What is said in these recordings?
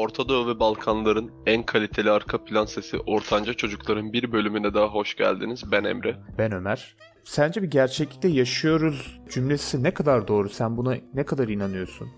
Orta Doğu ve Balkanların en kaliteli arka plan sesi Ortanca Çocukların bir bölümüne daha hoş geldiniz. Ben Emre. Ben Ömer. Sence bir gerçeklikte yaşıyoruz cümlesi ne kadar doğru? Sen buna ne kadar inanıyorsun?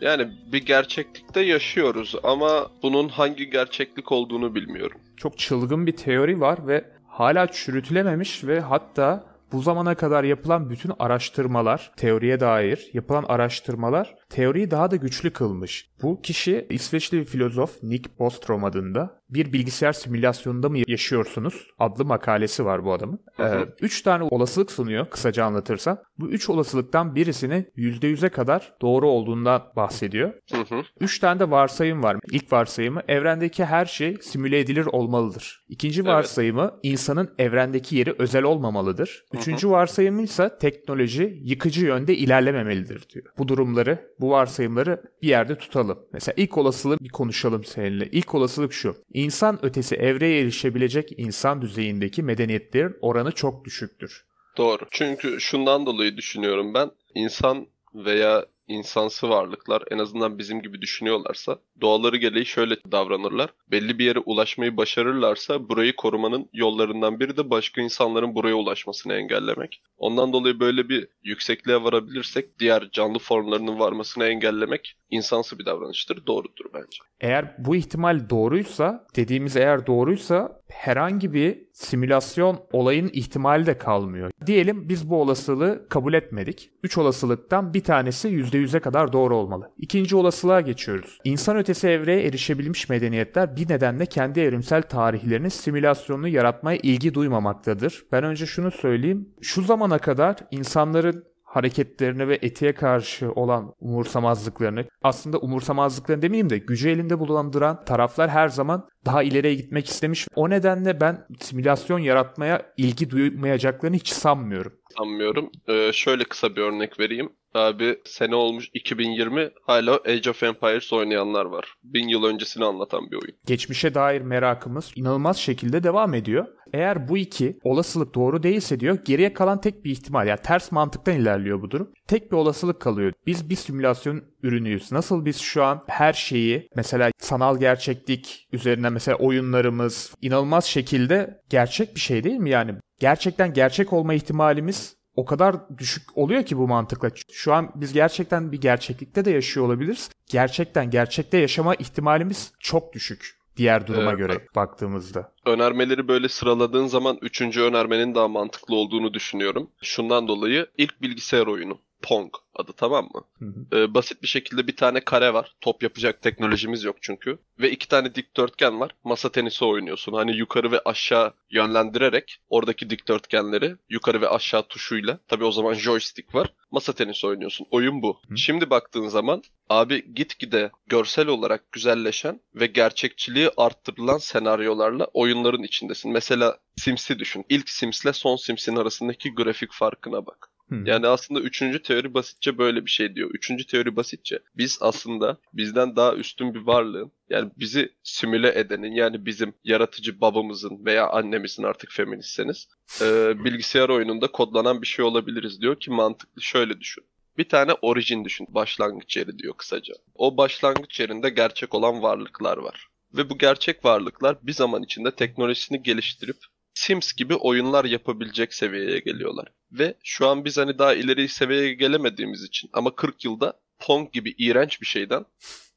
Yani bir gerçeklikte yaşıyoruz ama bunun hangi gerçeklik olduğunu bilmiyorum. Çok çılgın bir teori var ve hala çürütülememiş ve hatta bu zamana kadar yapılan bütün araştırmalar, teoriye dair yapılan araştırmalar teoriyi daha da güçlü kılmış. Bu kişi İsveçli bir filozof Nick Bostrom adında bir bilgisayar simülasyonunda mı yaşıyorsunuz adlı makalesi var bu adamın. Ee, üç tane olasılık sunuyor kısaca anlatırsam. Bu üç olasılıktan birisini %100'e kadar doğru olduğundan bahsediyor. Hı hı. Üç tane de varsayım var. İlk varsayımı evrendeki her şey simüle edilir olmalıdır. İkinci varsayımı evet. insanın evrendeki yeri özel olmamalıdır. Üçüncü varsayımı ise teknoloji yıkıcı yönde ilerlememelidir diyor. Bu durumları, bu varsayımları bir yerde tutalım. Mesela ilk olasılığı bir konuşalım seninle. İlk olasılık şu. İnsan ötesi evreye erişebilecek insan düzeyindeki medeniyetlerin oranı çok düşüktür. Doğru. Çünkü şundan dolayı düşünüyorum ben. İnsan veya insansı varlıklar en azından bizim gibi düşünüyorlarsa doğaları gereği şöyle davranırlar. Belli bir yere ulaşmayı başarırlarsa burayı korumanın yollarından biri de başka insanların buraya ulaşmasını engellemek. Ondan dolayı böyle bir yüksekliğe varabilirsek diğer canlı formlarının varmasını engellemek insansı bir davranıştır. Doğrudur bence. Eğer bu ihtimal doğruysa, dediğimiz eğer doğruysa herhangi bir simülasyon olayın ihtimali de kalmıyor. Diyelim biz bu olasılığı kabul etmedik. 3 olasılıktan bir tanesi %100'e kadar doğru olmalı. İkinci olasılığa geçiyoruz. İnsan ötesi evreye erişebilmiş medeniyetler bir nedenle kendi evrimsel tarihlerinin simülasyonunu yaratmaya ilgi duymamaktadır. Ben önce şunu söyleyeyim. Şu zamana kadar insanların hareketlerini ve etiğe karşı olan umursamazlıklarını aslında umursamazlıklarını demeyeyim de gücü elinde bulunduran taraflar her zaman daha ileriye gitmek istemiş. O nedenle ben simülasyon yaratmaya ilgi duymayacaklarını hiç sanmıyorum. Sanmıyorum. Ee, şöyle kısa bir örnek vereyim. Abi sene olmuş 2020 hala Age of Empires oynayanlar var. Bin yıl öncesini anlatan bir oyun. Geçmişe dair merakımız inanılmaz şekilde devam ediyor. Eğer bu iki olasılık doğru değilse diyor geriye kalan tek bir ihtimal yani ters mantıktan ilerliyor bu durum. Tek bir olasılık kalıyor. Biz bir simülasyon ürünüyüz. Nasıl biz şu an her şeyi mesela sanal gerçeklik üzerine mesela oyunlarımız inanılmaz şekilde gerçek bir şey değil mi yani? Gerçekten gerçek olma ihtimalimiz o kadar düşük oluyor ki bu mantıkla. Şu an biz gerçekten bir gerçeklikte de yaşıyor olabiliriz. Gerçekten gerçekte yaşama ihtimalimiz çok düşük diğer duruma evet. göre baktığımızda. Önermeleri böyle sıraladığın zaman üçüncü önermenin daha mantıklı olduğunu düşünüyorum. Şundan dolayı ilk bilgisayar oyunu. Pong adı tamam mı? Hı hı. Ee, basit bir şekilde bir tane kare var. Top yapacak teknolojimiz yok çünkü. Ve iki tane dikdörtgen var. Masa tenisi oynuyorsun. Hani yukarı ve aşağı yönlendirerek oradaki dikdörtgenleri yukarı ve aşağı tuşuyla. Tabi o zaman joystick var. Masa tenisi oynuyorsun. Oyun bu. Hı. Şimdi baktığın zaman abi gitgide görsel olarak güzelleşen ve gerçekçiliği arttırılan senaryolarla oyunların içindesin. Mesela Sims'i düşün. İlk Sims'le son Sims'in arasındaki grafik farkına bak. Yani aslında üçüncü teori basitçe böyle bir şey diyor. Üçüncü teori basitçe biz aslında bizden daha üstün bir varlığın yani bizi simüle edenin yani bizim yaratıcı babamızın veya annemizin artık feministseniz e, bilgisayar oyununda kodlanan bir şey olabiliriz diyor ki mantıklı şöyle düşün. Bir tane origin düşün. Başlangıç yeri diyor kısaca. O başlangıç yerinde gerçek olan varlıklar var. Ve bu gerçek varlıklar bir zaman içinde teknolojisini geliştirip Sims gibi oyunlar yapabilecek seviyeye geliyorlar. Ve şu an biz hani daha ileri seviyeye gelemediğimiz için ama 40 yılda Pong gibi iğrenç bir şeyden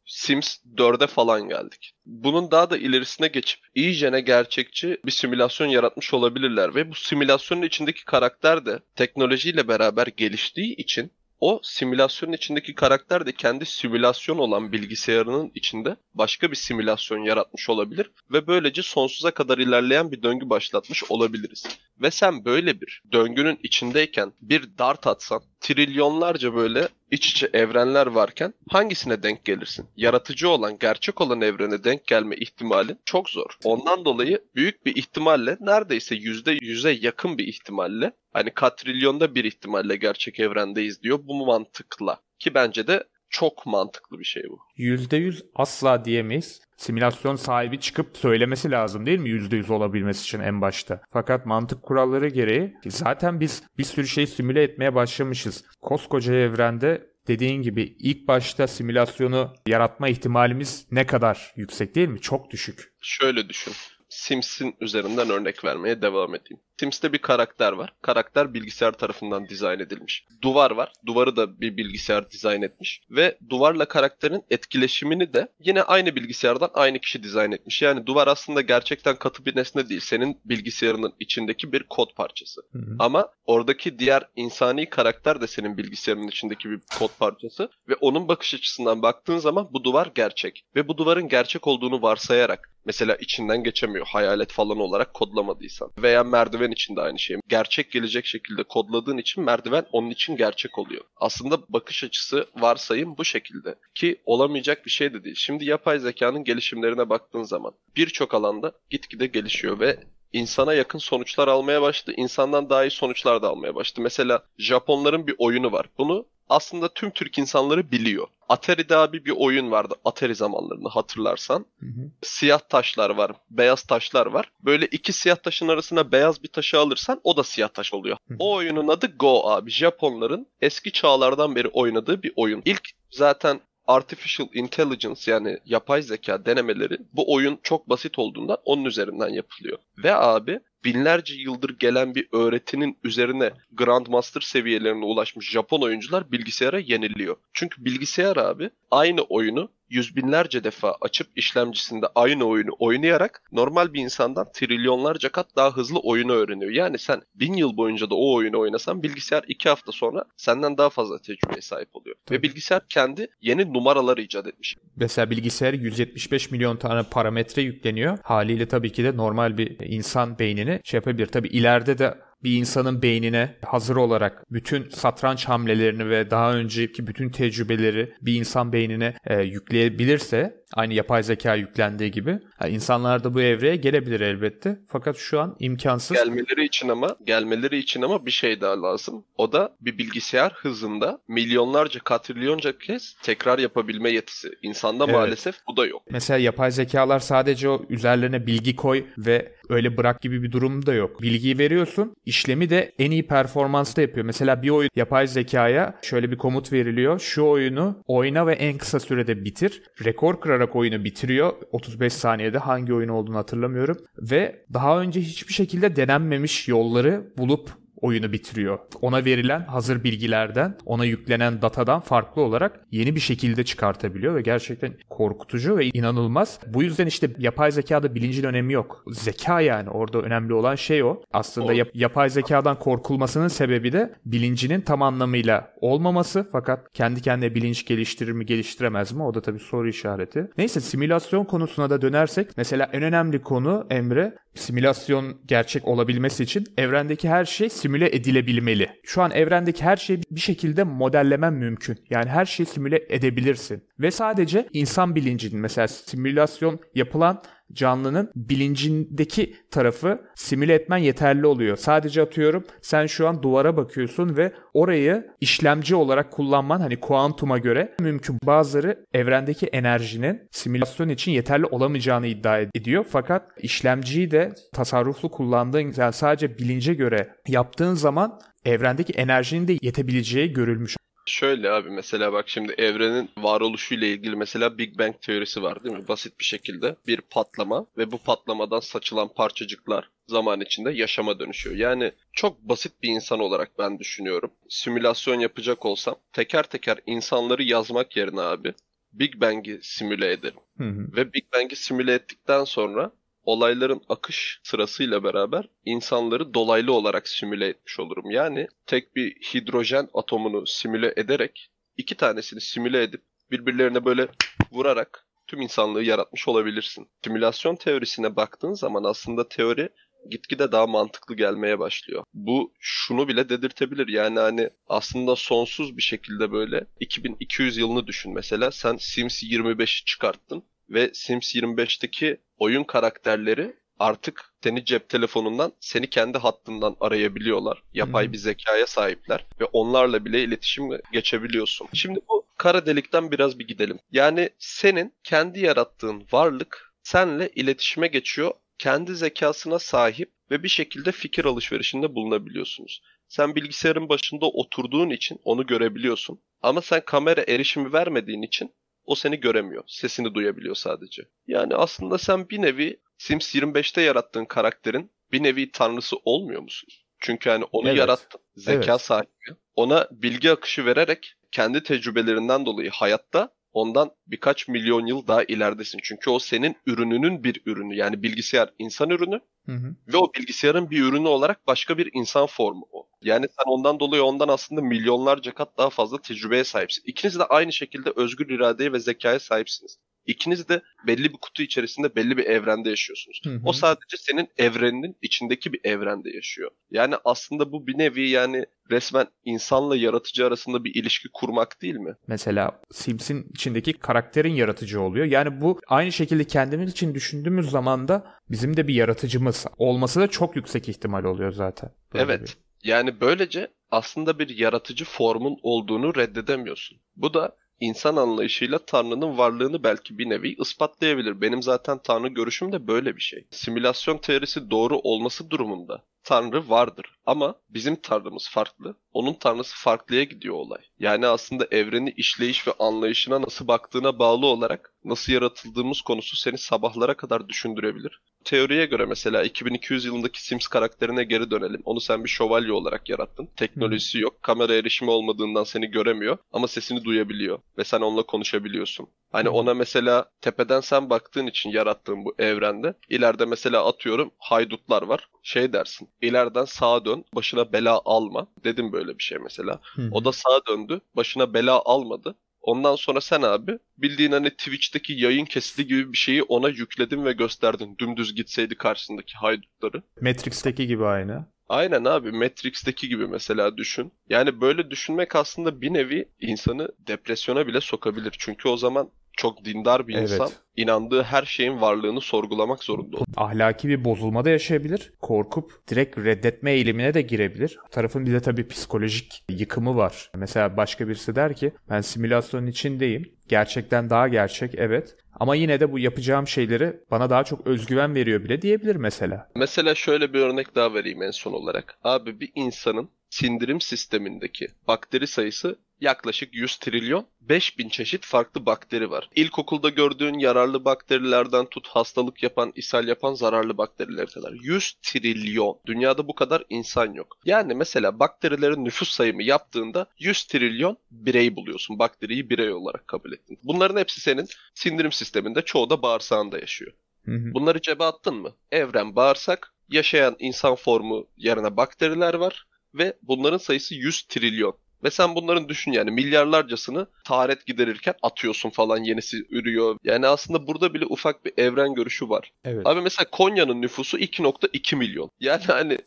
Sims 4'e falan geldik. Bunun daha da ilerisine geçip iyicene gerçekçi bir simülasyon yaratmış olabilirler ve bu simülasyonun içindeki karakter de teknolojiyle beraber geliştiği için o simülasyonun içindeki karakter de kendi simülasyon olan bilgisayarının içinde başka bir simülasyon yaratmış olabilir ve böylece sonsuza kadar ilerleyen bir döngü başlatmış olabiliriz. Ve sen böyle bir döngünün içindeyken bir dart atsan trilyonlarca böyle iç içe evrenler varken hangisine denk gelirsin? Yaratıcı olan, gerçek olan evrene denk gelme ihtimalin çok zor. Ondan dolayı büyük bir ihtimalle neredeyse yüzde yüze yakın bir ihtimalle hani katrilyonda bir ihtimalle gerçek evrendeyiz diyor bu mantıkla. Ki bence de çok mantıklı bir şey bu. %100 asla diyemeyiz. Simülasyon sahibi çıkıp söylemesi lazım değil mi %100 olabilmesi için en başta. Fakat mantık kuralları gereği zaten biz bir sürü şey simüle etmeye başlamışız. Koskoca evrende dediğin gibi ilk başta simülasyonu yaratma ihtimalimiz ne kadar yüksek değil mi? Çok düşük. Şöyle düşün. Sims'in üzerinden örnek vermeye devam edeyim. Sims'te bir karakter var. Karakter bilgisayar tarafından dizayn edilmiş. Duvar var. Duvarı da bir bilgisayar dizayn etmiş. Ve duvarla karakterin etkileşimini de yine aynı bilgisayardan aynı kişi dizayn etmiş. Yani duvar aslında gerçekten katı bir nesne değil. Senin bilgisayarının içindeki bir kod parçası. Hı hı. Ama oradaki diğer insani karakter de senin bilgisayarının içindeki bir kod parçası. Ve onun bakış açısından baktığın zaman bu duvar gerçek. Ve bu duvarın gerçek olduğunu varsayarak mesela içinden geçemiyor hayalet falan olarak kodlamadıysan. Veya merdiven için de aynı şey. Gerçek gelecek şekilde kodladığın için merdiven onun için gerçek oluyor. Aslında bakış açısı varsayım bu şekilde. Ki olamayacak bir şey de değil. Şimdi yapay zekanın gelişimlerine baktığın zaman birçok alanda gitgide gelişiyor ve insana yakın sonuçlar almaya başladı. İnsandan daha iyi sonuçlar da almaya başladı. Mesela Japonların bir oyunu var. Bunu aslında tüm Türk insanları biliyor. Atari'de abi bir oyun vardı Atari zamanlarını hatırlarsan. Hı hı. Siyah taşlar var, beyaz taşlar var. Böyle iki siyah taşın arasına beyaz bir taşı alırsan o da siyah taş oluyor. Hı hı. O oyunun adı Go abi. Japonların eski çağlardan beri oynadığı bir oyun. İlk zaten Artificial Intelligence yani yapay zeka denemeleri bu oyun çok basit olduğundan onun üzerinden yapılıyor. Ve abi binlerce yıldır gelen bir öğretinin üzerine Grandmaster seviyelerine ulaşmış Japon oyuncular bilgisayara yeniliyor. Çünkü bilgisayar abi aynı oyunu yüz binlerce defa açıp işlemcisinde aynı oyunu oynayarak normal bir insandan trilyonlarca kat daha hızlı oyunu öğreniyor. Yani sen bin yıl boyunca da o oyunu oynasan bilgisayar iki hafta sonra senden daha fazla tecrübeye sahip oluyor. Tabii. Ve bilgisayar kendi yeni numaralar icat etmiş. Mesela bilgisayar 175 milyon tane parametre yükleniyor. Haliyle tabii ki de normal bir insan beynini şey yapabilir. Tabii ileride de bir insanın beynine hazır olarak bütün satranç hamlelerini ve daha önceki bütün tecrübeleri bir insan beynine e, yükleyebilirse aynı yapay zeka yüklendiği gibi yani insanlar da bu evreye gelebilir elbette. Fakat şu an imkansız. Gelmeleri için ama gelmeleri için ama bir şey daha lazım. O da bir bilgisayar hızında milyonlarca katrilyonca kez tekrar yapabilme yetisi. İnsanda evet. maalesef bu da yok. Mesela yapay zekalar sadece o üzerlerine bilgi koy ve öyle bırak gibi bir durum da yok. Bilgiyi veriyorsun, işlemi de en iyi performansta yapıyor. Mesela bir oyun yapay zekaya şöyle bir komut veriliyor. Şu oyunu oyna ve en kısa sürede bitir. Rekor kırarak oyunu bitiriyor. 35 saniyede hangi oyun olduğunu hatırlamıyorum. Ve daha önce hiçbir şekilde denenmemiş yolları bulup oyunu bitiriyor. Ona verilen hazır bilgilerden, ona yüklenen datadan farklı olarak yeni bir şekilde çıkartabiliyor ve gerçekten korkutucu ve inanılmaz. Bu yüzden işte yapay zekada bilincin önemi yok. Zeka yani orada önemli olan şey o. Aslında yap- yapay zekadan korkulmasının sebebi de bilincinin tam anlamıyla olmaması fakat kendi kendine bilinç geliştirir mi geliştiremez mi o da tabii soru işareti. Neyse simülasyon konusuna da dönersek mesela en önemli konu Emre simülasyon gerçek olabilmesi için evrendeki her şey simüle edilebilmeli. Şu an evrendeki her şeyi bir şekilde modellemen mümkün. Yani her şeyi simüle edebilirsin. Ve sadece insan bilincinin mesela simülasyon yapılan canlının bilincindeki tarafı simüle etmen yeterli oluyor. Sadece atıyorum sen şu an duvara bakıyorsun ve orayı işlemci olarak kullanman hani kuantuma göre mümkün. Bazıları evrendeki enerjinin simülasyon için yeterli olamayacağını iddia ediyor. Fakat işlemciyi de tasarruflu kullandığın yani sadece bilince göre yaptığın zaman evrendeki enerjinin de yetebileceği görülmüş. Şöyle abi mesela bak şimdi evrenin varoluşuyla ilgili mesela Big Bang teorisi var değil mi? Basit bir şekilde bir patlama ve bu patlamadan saçılan parçacıklar zaman içinde yaşama dönüşüyor. Yani çok basit bir insan olarak ben düşünüyorum. Simülasyon yapacak olsam teker teker insanları yazmak yerine abi Big Bang'i simüle ederim. Hı hı. Ve Big Bang'i simüle ettikten sonra olayların akış sırasıyla beraber insanları dolaylı olarak simüle etmiş olurum. Yani tek bir hidrojen atomunu simüle ederek iki tanesini simüle edip birbirlerine böyle vurarak tüm insanlığı yaratmış olabilirsin. Simülasyon teorisine baktığın zaman aslında teori gitgide daha mantıklı gelmeye başlıyor. Bu şunu bile dedirtebilir. Yani hani aslında sonsuz bir şekilde böyle 2200 yılını düşün mesela. Sen Sims 25'i çıkarttın ve Sims 25'teki oyun karakterleri artık seni cep telefonundan seni kendi hattından arayabiliyorlar. Yapay hmm. bir zekaya sahipler ve onlarla bile iletişim geçebiliyorsun. Şimdi bu kara delikten biraz bir gidelim. Yani senin kendi yarattığın varlık senle iletişime geçiyor. Kendi zekasına sahip ve bir şekilde fikir alışverişinde bulunabiliyorsunuz. Sen bilgisayarın başında oturduğun için onu görebiliyorsun. Ama sen kamera erişimi vermediğin için o seni göremiyor. Sesini duyabiliyor sadece. Yani aslında sen bir nevi Sims 25'te yarattığın karakterin bir nevi tanrısı olmuyor musun? Çünkü hani onu Evet. yarattın. Zeka Evet. sahibi. Ona bilgi akışı vererek kendi tecrübelerinden dolayı hayatta ondan birkaç milyon yıl daha ileridesin. Çünkü o senin ürününün bir ürünü. Yani bilgisayar insan ürünü Hı hı. ve o bilgisayarın bir ürünü olarak başka bir insan formu o. Yani sen ondan dolayı ondan aslında milyonlarca kat daha fazla tecrübeye sahipsin. İkiniz de aynı şekilde özgür iradeye ve zekaya sahipsiniz. İkiniz de belli bir kutu içerisinde belli bir evrende yaşıyorsunuz. Hı hı. O sadece senin evreninin içindeki bir evrende yaşıyor. Yani aslında bu bir nevi yani resmen insanla yaratıcı arasında bir ilişki kurmak değil mi? Mesela Sims'in içindeki karakterin yaratıcı oluyor. Yani bu aynı şekilde kendimiz için düşündüğümüz zaman da bizim de bir yaratıcımız olması da çok yüksek ihtimal oluyor zaten. Böyle evet. Yani böylece aslında bir yaratıcı formun olduğunu reddedemiyorsun. Bu da insan anlayışıyla Tanrı'nın varlığını belki bir nevi ispatlayabilir. Benim zaten Tanrı görüşüm de böyle bir şey. Simülasyon teorisi doğru olması durumunda Tanrı vardır. Ama bizim Tanrımız farklı. Onun Tanrısı farklıya gidiyor olay. Yani aslında evreni işleyiş ve anlayışına nasıl baktığına bağlı olarak nasıl yaratıldığımız konusu seni sabahlara kadar düşündürebilir. Teoriye göre mesela 2200 yılındaki Sims karakterine geri dönelim. Onu sen bir şövalye olarak yarattın. Teknolojisi yok. Kamera erişimi olmadığından seni göremiyor ama sesini duyabiliyor ve sen onunla konuşabiliyorsun. Hani ona mesela tepeden sen baktığın için yarattığın bu evrende ileride mesela atıyorum haydutlar var. Şey dersin. ileriden sağa dön, başına bela alma. Dedim böyle bir şey mesela. O da sağa döndü, başına bela almadı. Ondan sonra sen abi bildiğin hani Twitch'teki yayın kesiti gibi bir şeyi ona yükledin ve gösterdin. Dümdüz gitseydi karşısındaki haydutları. Matrix'teki gibi aynı. Aynen abi Matrix'teki gibi mesela düşün. Yani böyle düşünmek aslında bir nevi insanı depresyona bile sokabilir. Çünkü o zaman çok dindar bir Evet. insan inandığı her şeyin varlığını sorgulamak zorunda olur. Ahlaki bir bozulma da yaşayabilir. Korkup direkt reddetme eğilimine de girebilir. Tarafın bir de tabii psikolojik yıkımı var. Mesela başka birisi der ki ben simülasyonun içindeyim. Gerçekten daha gerçek evet. Ama yine de bu yapacağım şeyleri bana daha çok özgüven veriyor bile diyebilir mesela. Mesela şöyle bir örnek daha vereyim en son olarak. Abi bir insanın sindirim sistemindeki bakteri sayısı yaklaşık 100 trilyon 5000 çeşit farklı bakteri var. İlkokulda gördüğün yararlı bakterilerden tut hastalık yapan, ishal yapan zararlı bakterilere kadar. 100 trilyon. Dünyada bu kadar insan yok. Yani mesela bakterilerin nüfus sayımı yaptığında 100 trilyon birey buluyorsun. Bakteriyi birey olarak kabul ettin. Bunların hepsi senin sindirim sisteminde çoğu da bağırsağında yaşıyor. Hı hı. Bunları cebe attın mı? Evren bağırsak, yaşayan insan formu yerine bakteriler var ve bunların sayısı 100 trilyon. Ve sen bunların düşün yani milyarlarcasını taharet giderirken atıyorsun falan yenisi ürüyor. Yani aslında burada bile ufak bir evren görüşü var. Evet. Abi mesela Konya'nın nüfusu 2.2 milyon. Yani hani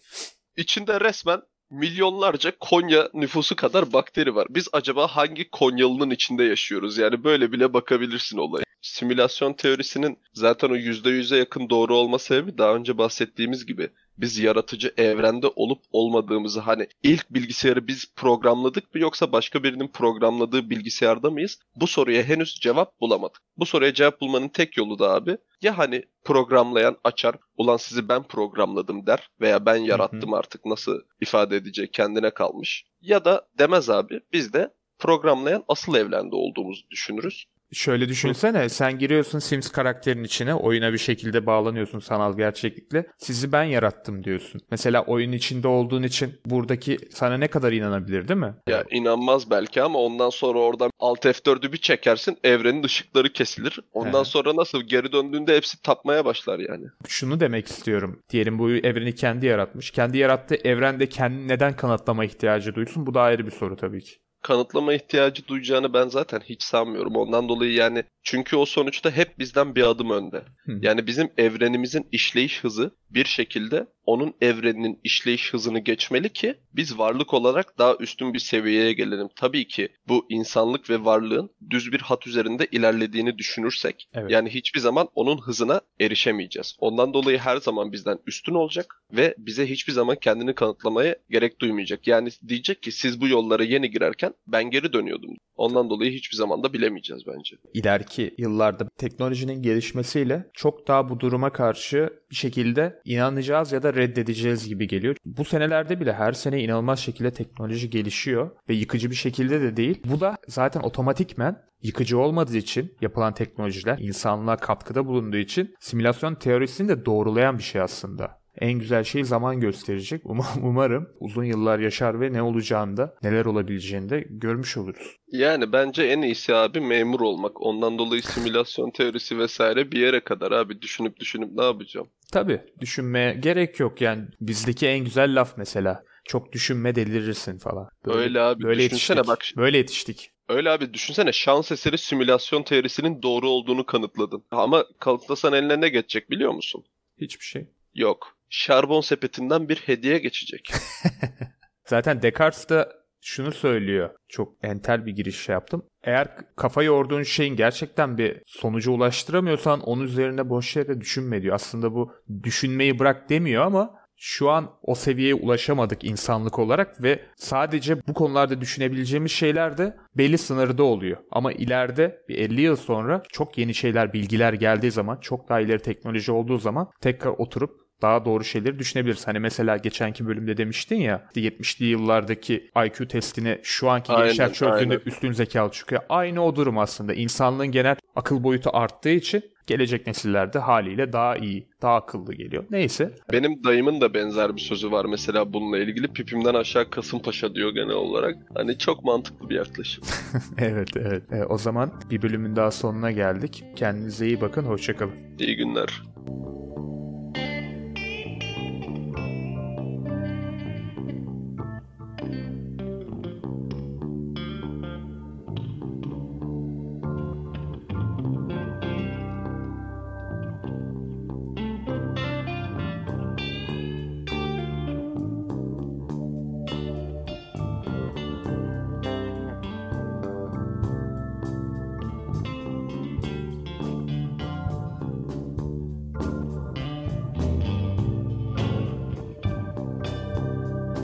içinde resmen milyonlarca Konya nüfusu kadar bakteri var. Biz acaba hangi Konyalı'nın içinde yaşıyoruz? Yani böyle bile bakabilirsin olaya. Simülasyon teorisinin zaten o %100'e yakın doğru olma sebebi daha önce bahsettiğimiz gibi biz yaratıcı evrende olup olmadığımızı hani ilk bilgisayarı biz programladık mı yoksa başka birinin programladığı bilgisayarda mıyız? Bu soruya henüz cevap bulamadık. Bu soruya cevap bulmanın tek yolu da abi ya hani programlayan açar ulan sizi ben programladım der veya ben yarattım artık nasıl ifade edecek kendine kalmış. Ya da demez abi biz de programlayan asıl evrende olduğumuzu düşünürüz. Şöyle düşünsene sen giriyorsun Sims karakterin içine oyuna bir şekilde bağlanıyorsun sanal gerçeklikle. Sizi ben yarattım diyorsun. Mesela oyun içinde olduğun için buradaki sana ne kadar inanabilir değil mi? Ya inanmaz belki ama ondan sonra oradan Alt F4'ü bir çekersin evrenin ışıkları kesilir. Ondan He. sonra nasıl geri döndüğünde hepsi tapmaya başlar yani. Şunu demek istiyorum. Diyelim bu evreni kendi yaratmış. Kendi yarattığı evrende kendini neden kanıtlama ihtiyacı duysun? Bu da ayrı bir soru tabii ki. Kanıtlama ihtiyacı duyacağını ben zaten hiç sanmıyorum. Ondan dolayı yani çünkü o sonuçta hep bizden bir adım önde. Hı. Yani bizim evrenimizin işleyiş hızı bir şekilde onun evreninin işleyiş hızını geçmeli ki biz varlık olarak daha üstün bir seviyeye gelelim. Tabii ki bu insanlık ve varlığın düz bir hat üzerinde ilerlediğini düşünürsek Evet. yani hiçbir zaman onun hızına erişemeyeceğiz. Ondan dolayı her zaman bizden üstün olacak ve bize hiçbir zaman kendini kanıtlamaya gerek duymayacak. Yani diyecek ki siz bu yollara yeni girerken ben geri dönüyordum. Ondan dolayı hiçbir zaman da bilemeyeceğiz bence. İleriki ileriki yıllarda teknolojinin gelişmesiyle çok daha bu duruma karşı bir şekilde inanacağız ya da reddedeceğiz gibi geliyor. Bu senelerde bile her sene inanılmaz şekilde teknoloji gelişiyor ve yıkıcı bir şekilde de değil. Bu da zaten otomatikmen yıkıcı olmadığı için yapılan teknolojiler insanlığa katkıda bulunduğu için simülasyon teorisini de doğrulayan bir şey aslında. En güzel şey zaman gösterecek. Um- Umarım uzun yıllar yaşar ve ne olacağını da neler olabileceğini de görmüş oluruz. Yani bence en iyisi abi memur olmak. Ondan dolayı simülasyon teorisi vesaire bir yere kadar abi düşünüp düşünüp ne yapacağım? Tabii düşünmeye gerek yok yani bizdeki en güzel laf mesela. Çok düşünme delirirsin falan. Öyle abi, Böyle düşünsene yetiştik. bak- Böyle yetiştik. Öyle abi düşünsene şans eseri simülasyon teorisinin doğru olduğunu kanıtladın. Ama kanıtlasan eline ne geçecek biliyor musun? Hiçbir şey. Yok. Şarbon sepetinden bir hediye geçecek. Zaten Descartes da şunu söylüyor. Çok entel bir giriş şey yaptım. Eğer kafa yorduğun şeyin gerçekten bir sonuca ulaştıramıyorsan onun üzerine boş yere düşünme diyor. Aslında bu düşünmeyi bırak demiyor ama şu an o seviyeye ulaşamadık insanlık olarak ve sadece bu konularda düşünebileceğimiz şeyler de belli sınırda oluyor. Ama ileride bir 50 yıl sonra çok yeni şeyler, bilgiler geldiği zaman, çok daha ileri teknoloji olduğu zaman tekrar oturup daha doğru şeyleri düşünebiliriz. Hani mesela geçenki bölümde demiştin ya 70'li yıllardaki IQ testine şu anki Aynen, gençler çözdüğünde aynen. üstün zekalı çıkıyor. Aynı o durum aslında. İnsanlığın genel akıl boyutu arttığı için gelecek nesillerde haliyle daha iyi, daha akıllı geliyor. Neyse. Benim dayımın da benzer bir sözü var mesela bununla ilgili. Pipimden aşağı Kasımpaşa diyor genel olarak. Hani çok mantıklı bir yaklaşım. evet evet. E, o zaman bir bölümün daha sonuna geldik. Kendinize iyi bakın. Hoşçakalın. İyi günler.